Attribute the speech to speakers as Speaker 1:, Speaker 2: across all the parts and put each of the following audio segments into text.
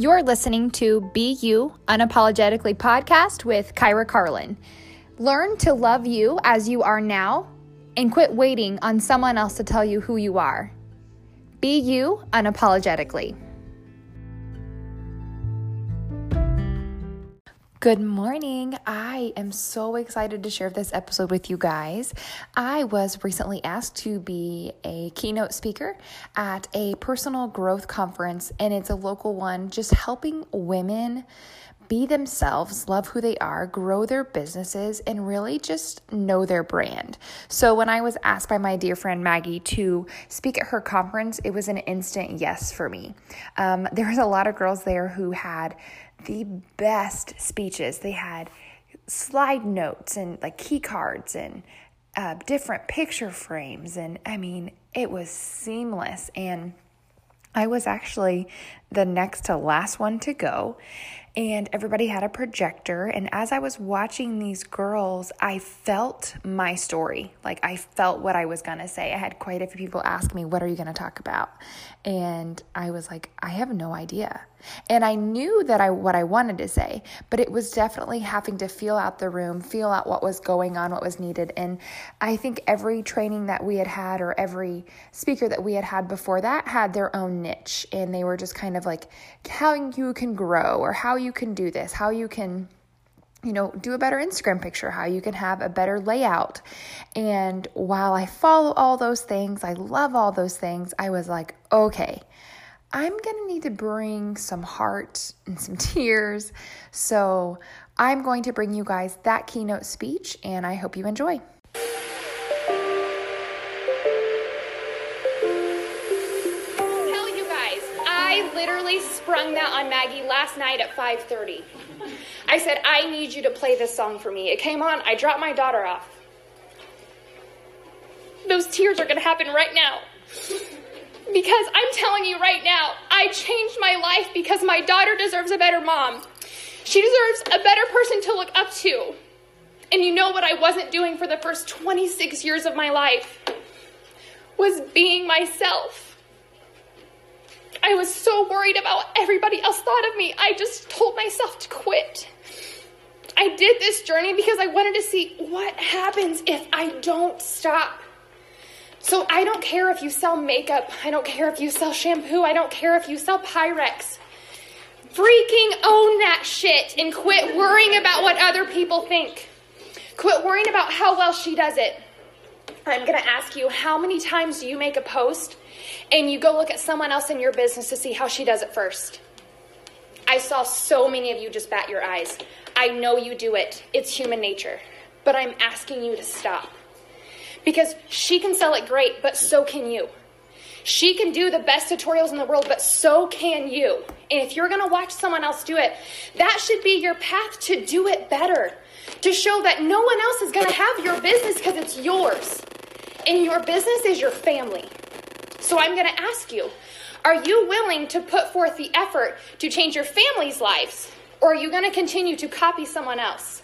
Speaker 1: You're listening to Be You Unapologetically podcast with Kyra Carlin. Learn to love you as you are now and quit waiting on someone else to tell you who you are. Be you unapologetically. Good morning. I am so excited to share this episode with you guys. I was recently asked to be a keynote speaker at a personal growth conference, and it's a local one, just helping women be themselves, love who they are, grow their businesses, and really just know their brand. So, when I was asked by my dear friend Maggie to speak at her conference, it was an instant yes for me. Um, there was a lot of girls there who had the best speeches. They had slide notes and like key cards and uh, different picture frames. And I mean, it was seamless. And I was actually the next to last one to go and everybody had a projector. And as I was watching these girls, I felt my story. Like I felt what I was going to say. I had quite a few people ask me, What are you going to talk about? And I was like, I have no idea. And I knew that I what I wanted to say, but it was definitely having to feel out the room, feel out what was going on, what was needed. And I think every training that we had had or every speaker that we had had before that had their own niche and they were just kind of like how you can grow or how you can do this, how you can you know, do a better Instagram picture, how you can have a better layout. And while I follow all those things, I love all those things, I was like, okay, I'm to need to bring some heart and some tears. So I'm going to bring you guys that keynote speech, and I hope you enjoy.
Speaker 2: Literally sprung that on Maggie last night at 5:30. I said, "I need you to play this song for me." It came on. I dropped my daughter off. Those tears are going to happen right now. Because I'm telling you right now, I changed my life because my daughter deserves a better mom. She deserves a better person to look up to. And you know what I wasn't doing for the first 26 years of my life? Was being myself. I was so worried about what everybody else thought of me. I just told myself to quit. I did this journey because I wanted to see what happens if I don't stop. So I don't care if you sell makeup. I don't care if you sell shampoo. I don't care if you sell Pyrex. Freaking own that shit and quit worrying about what other people think. Quit worrying about how well she does it. I'm going to ask you how many times do you make a post and you go look at someone else in your business to see how she does it first? I saw so many of you just bat your eyes. I know you do it, it's human nature. But I'm asking you to stop because she can sell it great, but so can you. She can do the best tutorials in the world, but so can you. And if you're to watch someone else do it, that should be your path to do it better. To show that no one else is going to have your business because it's yours. And your business is your family. So I'm going to ask you are you willing to put forth the effort to change your family's lives? Or are you going to continue to copy someone else?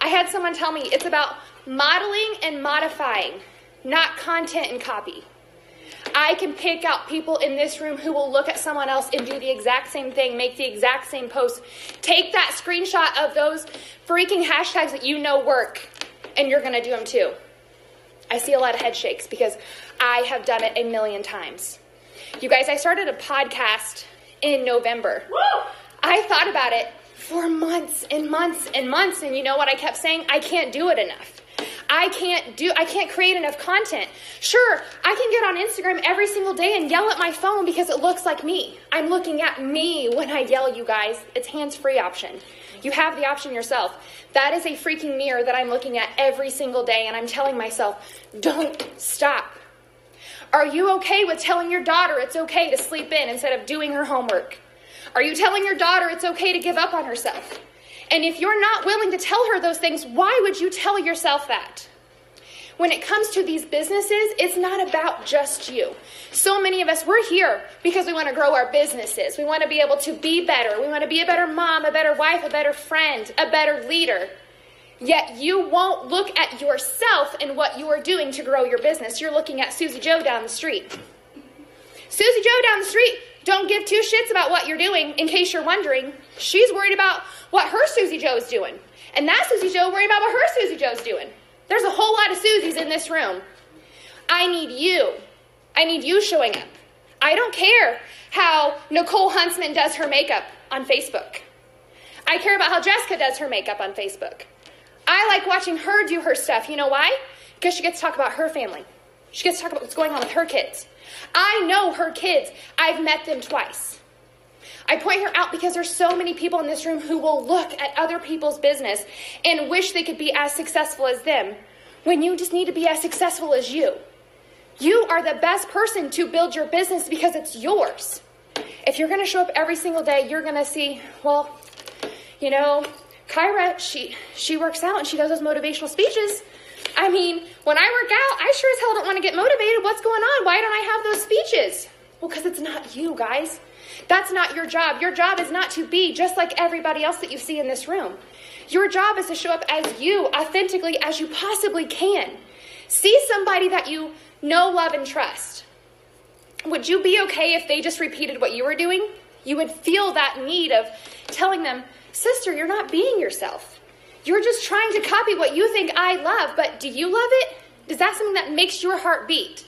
Speaker 2: I had someone tell me it's about modeling and modifying, not content and copy. I can pick out people in this room who will look at someone else and do the exact same thing, make the exact same post. Take that screenshot of those freaking hashtags that you know work, and you're gonna do them too. I see a lot of head shakes because I have done it a million times. You guys, I started a podcast in November. Woo! I thought about it for months and months and months, and you know what I kept saying? I can't do it enough. I can't do I can't create enough content. Sure, I can get on Instagram every single day and yell at my phone because it looks like me. I'm looking at me when I yell, you guys. It's hands-free option. You have the option yourself. That is a freaking mirror that I'm looking at every single day and I'm telling myself, don't stop. Are you okay with telling your daughter it's okay to sleep in instead of doing her homework? Are you telling your daughter it's okay to give up on herself? And if you're not willing to tell her those things, why would you tell yourself that? When it comes to these businesses, it's not about just you. So many of us, we're here because we want to grow our businesses. We want to be able to be better. We want to be a better mom, a better wife, a better friend, a better leader. Yet you won't look at yourself and what you are doing to grow your business. You're looking at Susie Joe down the street. Susie Joe down the street don't give two shits about what you're doing, in case you're wondering. She's worried about what her Susie Joe is doing. And that Susie Joe worrying about what her Susie Joe's doing. There's a whole lot of Susies in this room. I need you. I need you showing up. I don't care how Nicole Huntsman does her makeup on Facebook. I care about how Jessica does her makeup on Facebook. I like watching her do her stuff. You know why? Because she gets to talk about her family. She gets to talk about what's going on with her kids. I know her kids. I've met them twice. I point her out because there's so many people in this room who will look at other people's business and wish they could be as successful as them when you just need to be as successful as you. You are the best person to build your business because it's yours. If you're going to show up every single day, you're going to see, well, you know, Kyra, she she works out and she does those motivational speeches. I mean, when I work out, I sure as hell don't want to get motivated. What's going on? Why don't I have those speeches? Well, because it's not you, guys. That's not your job. Your job is not to be just like everybody else that you see in this room. Your job is to show up as you, authentically as you possibly can. See somebody that you know, love, and trust. Would you be okay if they just repeated what you were doing? You would feel that need of telling them, Sister, you're not being yourself. You're just trying to copy what you think I love, but do you love it? Is that something that makes your heart beat?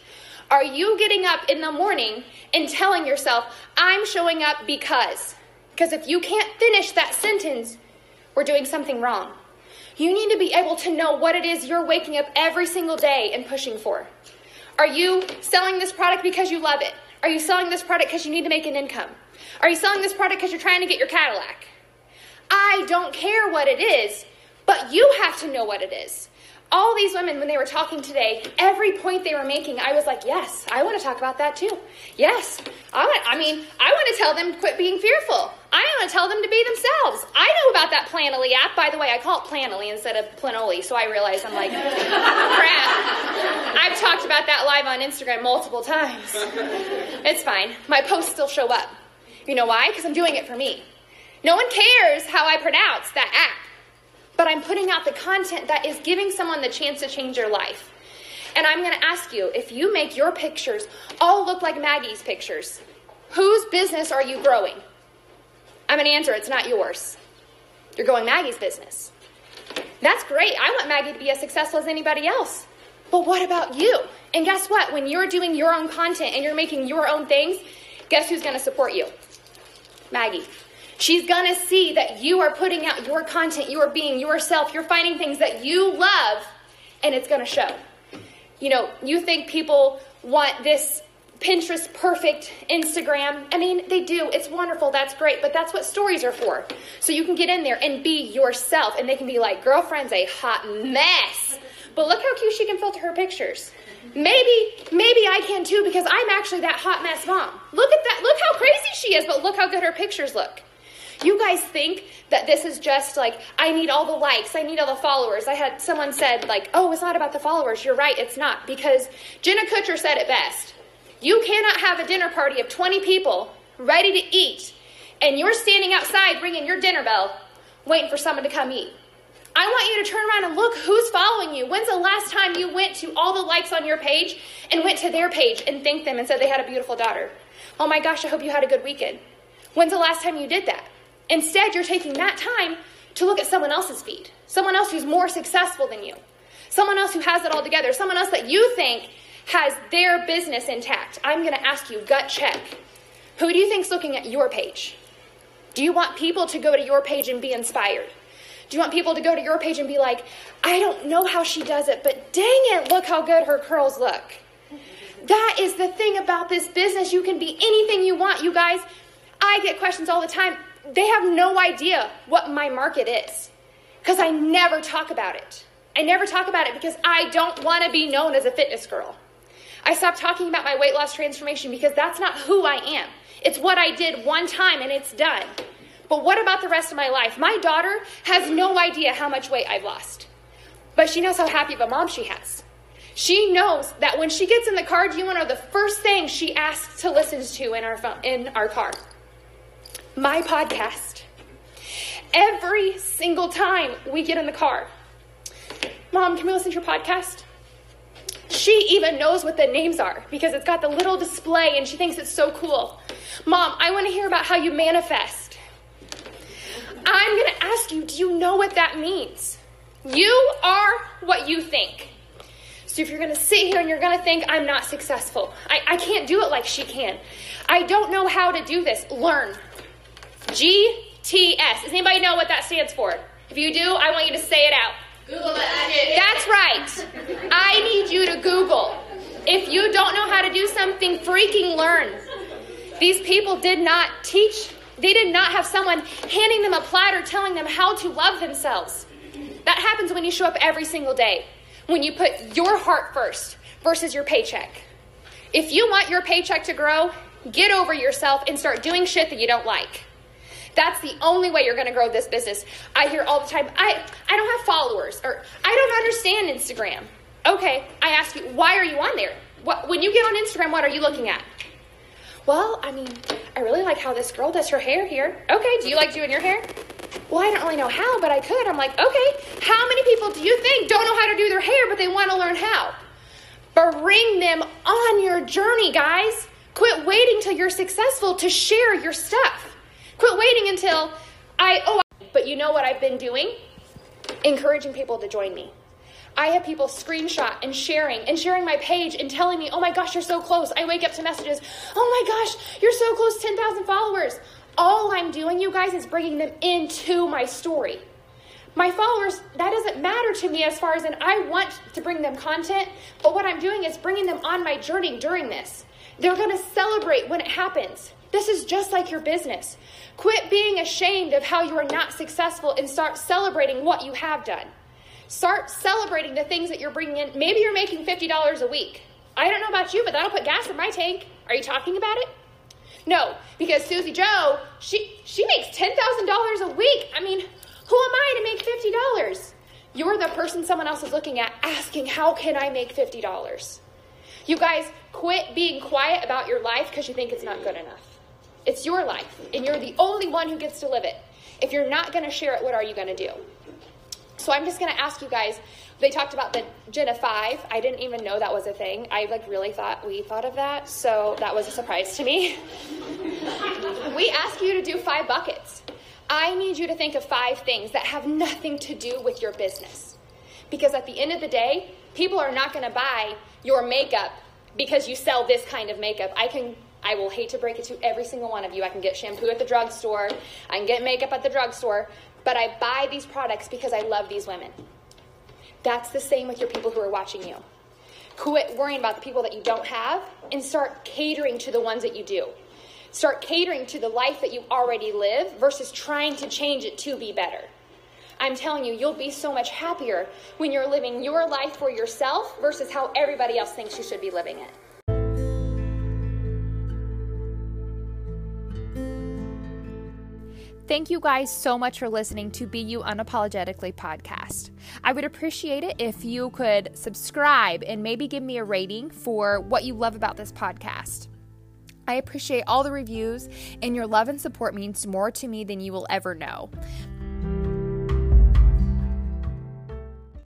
Speaker 2: Are you getting up in the morning and telling yourself, I'm showing up because? Because if you can't finish that sentence, we're doing something wrong. You need to be able to know what it is you're waking up every single day and pushing for. Are you selling this product because you love it? Are you selling this product because you need to make an income? Are you selling this product because you're trying to get your Cadillac? I don't care what it is, but you have to know what it is. All these women, when they were talking today, every point they were making, I was like, yes, I want to talk about that too. Yes, I want. I mean, I want to tell them quit being fearful. I want to tell them to be themselves. I know about that Planoly app. By the way, I call it Planoly instead of Planoly, so I realize I'm like, crap. I've talked about that live on Instagram multiple times. It's fine. My posts still show up. You know why? Because I'm doing it for me. No one cares how I pronounce that app, but I'm putting out the content that is giving someone the chance to change their life. And I'm going to ask you if you make your pictures all look like Maggie's pictures, whose business are you growing? I'm going to answer it's not yours. You're growing Maggie's business. That's great. I want Maggie to be as successful as anybody else. But what about you? And guess what? When you're doing your own content and you're making your own things, guess who's going to support you? Maggie. She's going to see that you are putting out your content, you are being yourself, you're finding things that you love, and it's going to show. You know, you think people want this Pinterest perfect Instagram. I mean, they do. It's wonderful. That's great. But that's what stories are for. So you can get in there and be yourself. And they can be like, girlfriend's a hot mess. But look how cute she can filter her pictures. Maybe, maybe I can too because I'm actually that hot mess mom. Look at that. Look how crazy she is, but look how good her pictures look. You guys think that this is just like, I need all the likes, I need all the followers. I had someone said, like, oh, it's not about the followers. You're right, it's not. Because Jenna Kutcher said it best. You cannot have a dinner party of 20 people ready to eat, and you're standing outside ringing your dinner bell, waiting for someone to come eat. I want you to turn around and look who's following you. When's the last time you went to all the likes on your page and went to their page and thanked them and said they had a beautiful daughter? Oh my gosh, I hope you had a good weekend. When's the last time you did that? Instead, you're taking that time to look at someone else's feed, someone else who's more successful than you, someone else who has it all together, someone else that you think has their business intact. I'm going to ask you, gut check. Who do you think's looking at your page? Do you want people to go to your page and be inspired? Do you want people to go to your page and be like, I don't know how she does it, but dang it, look how good her curls look? That is the thing about this business. You can be anything you want, you guys. I get questions all the time they have no idea what my market is because I never talk about it. I never talk about it because I don't want to be known as a fitness girl. I stopped talking about my weight loss transformation because that's not who I am. It's what I did one time and it's done. But what about the rest of my life? My daughter has no idea how much weight I've lost, but she knows how happy of a mom she has. She knows that when she gets in the car, do you want to know the first thing she asks to listen to in our phone, in our car? My podcast. Every single time we get in the car, Mom, can we listen to your podcast? She even knows what the names are because it's got the little display and she thinks it's so cool. Mom, I want to hear about how you manifest. I'm going to ask you, do you know what that means? You are what you think. So if you're going to sit here and you're going to think, I'm not successful, I, I can't do it like she can, I don't know how to do this, learn. GTS. Does anybody know what that stands for? If you do, I want you to say it out.
Speaker 3: Google it.
Speaker 2: That's right. I need you to Google. If you don't know how to do something, freaking learn. These people did not teach, they did not have someone handing them a platter telling them how to love themselves. That happens when you show up every single day, when you put your heart first versus your paycheck. If you want your paycheck to grow, get over yourself and start doing shit that you don't like. That's the only way you're going to grow this business. I hear all the time, I, I don't have followers, or I don't understand Instagram. Okay, I ask you, why are you on there? What, when you get on Instagram, what are you looking at? Well, I mean, I really like how this girl does her hair here. Okay, do you like doing your hair? Well, I don't really know how, but I could. I'm like, okay, how many people do you think don't know how to do their hair, but they want to learn how? Bring them on your journey, guys. Quit waiting till you're successful to share your stuff. Quit waiting until I, oh, but you know what I've been doing? Encouraging people to join me. I have people screenshot and sharing and sharing my page and telling me, oh my gosh, you're so close. I wake up to messages, oh my gosh, you're so close, 10,000 followers. All I'm doing, you guys, is bringing them into my story. My followers, that doesn't matter to me as far as and I want to bring them content, but what I'm doing is bringing them on my journey during this. They're to celebrate when it happens. This is just like your business. Quit being ashamed of how you are not successful and start celebrating what you have done. Start celebrating the things that you're bringing in. Maybe you're making $50 a week. I don't know about you, but that'll put gas in my tank. Are you talking about it? No, because Susie Joe, she she makes $10,000 a week. I mean, who am I to make $50? You're the person someone else is looking at asking, "How can I make $50?" You guys, quit being quiet about your life because you think it's not good enough. It's your life, and you're the only one who gets to live it. If you're not going to share it, what are you going to do? So I'm just going to ask you guys. They talked about the Jenna Five. I didn't even know that was a thing. I like really thought we thought of that, so that was a surprise to me. we ask you to do five buckets. I need you to think of five things that have nothing to do with your business, because at the end of the day, people are not going to buy your makeup because you sell this kind of makeup. I can I will hate to break it to every single one of you. I can get shampoo at the drugstore, I can get makeup at the drugstore, but I buy these products because I love these women. That's the same with your people who are watching you. Quit worrying about the people that you don't have and start catering to the ones that you do. Start catering to the life that you already live versus trying to change it to be better. I'm telling you, you'll be so much happier when you're living your life for yourself versus how everybody else thinks you should be living it.
Speaker 1: Thank you guys so much for listening to Be You Unapologetically podcast. I would appreciate it if you could subscribe and maybe give me a rating for what you love about this podcast. I appreciate all the reviews, and your love and support means more to me than you will ever know.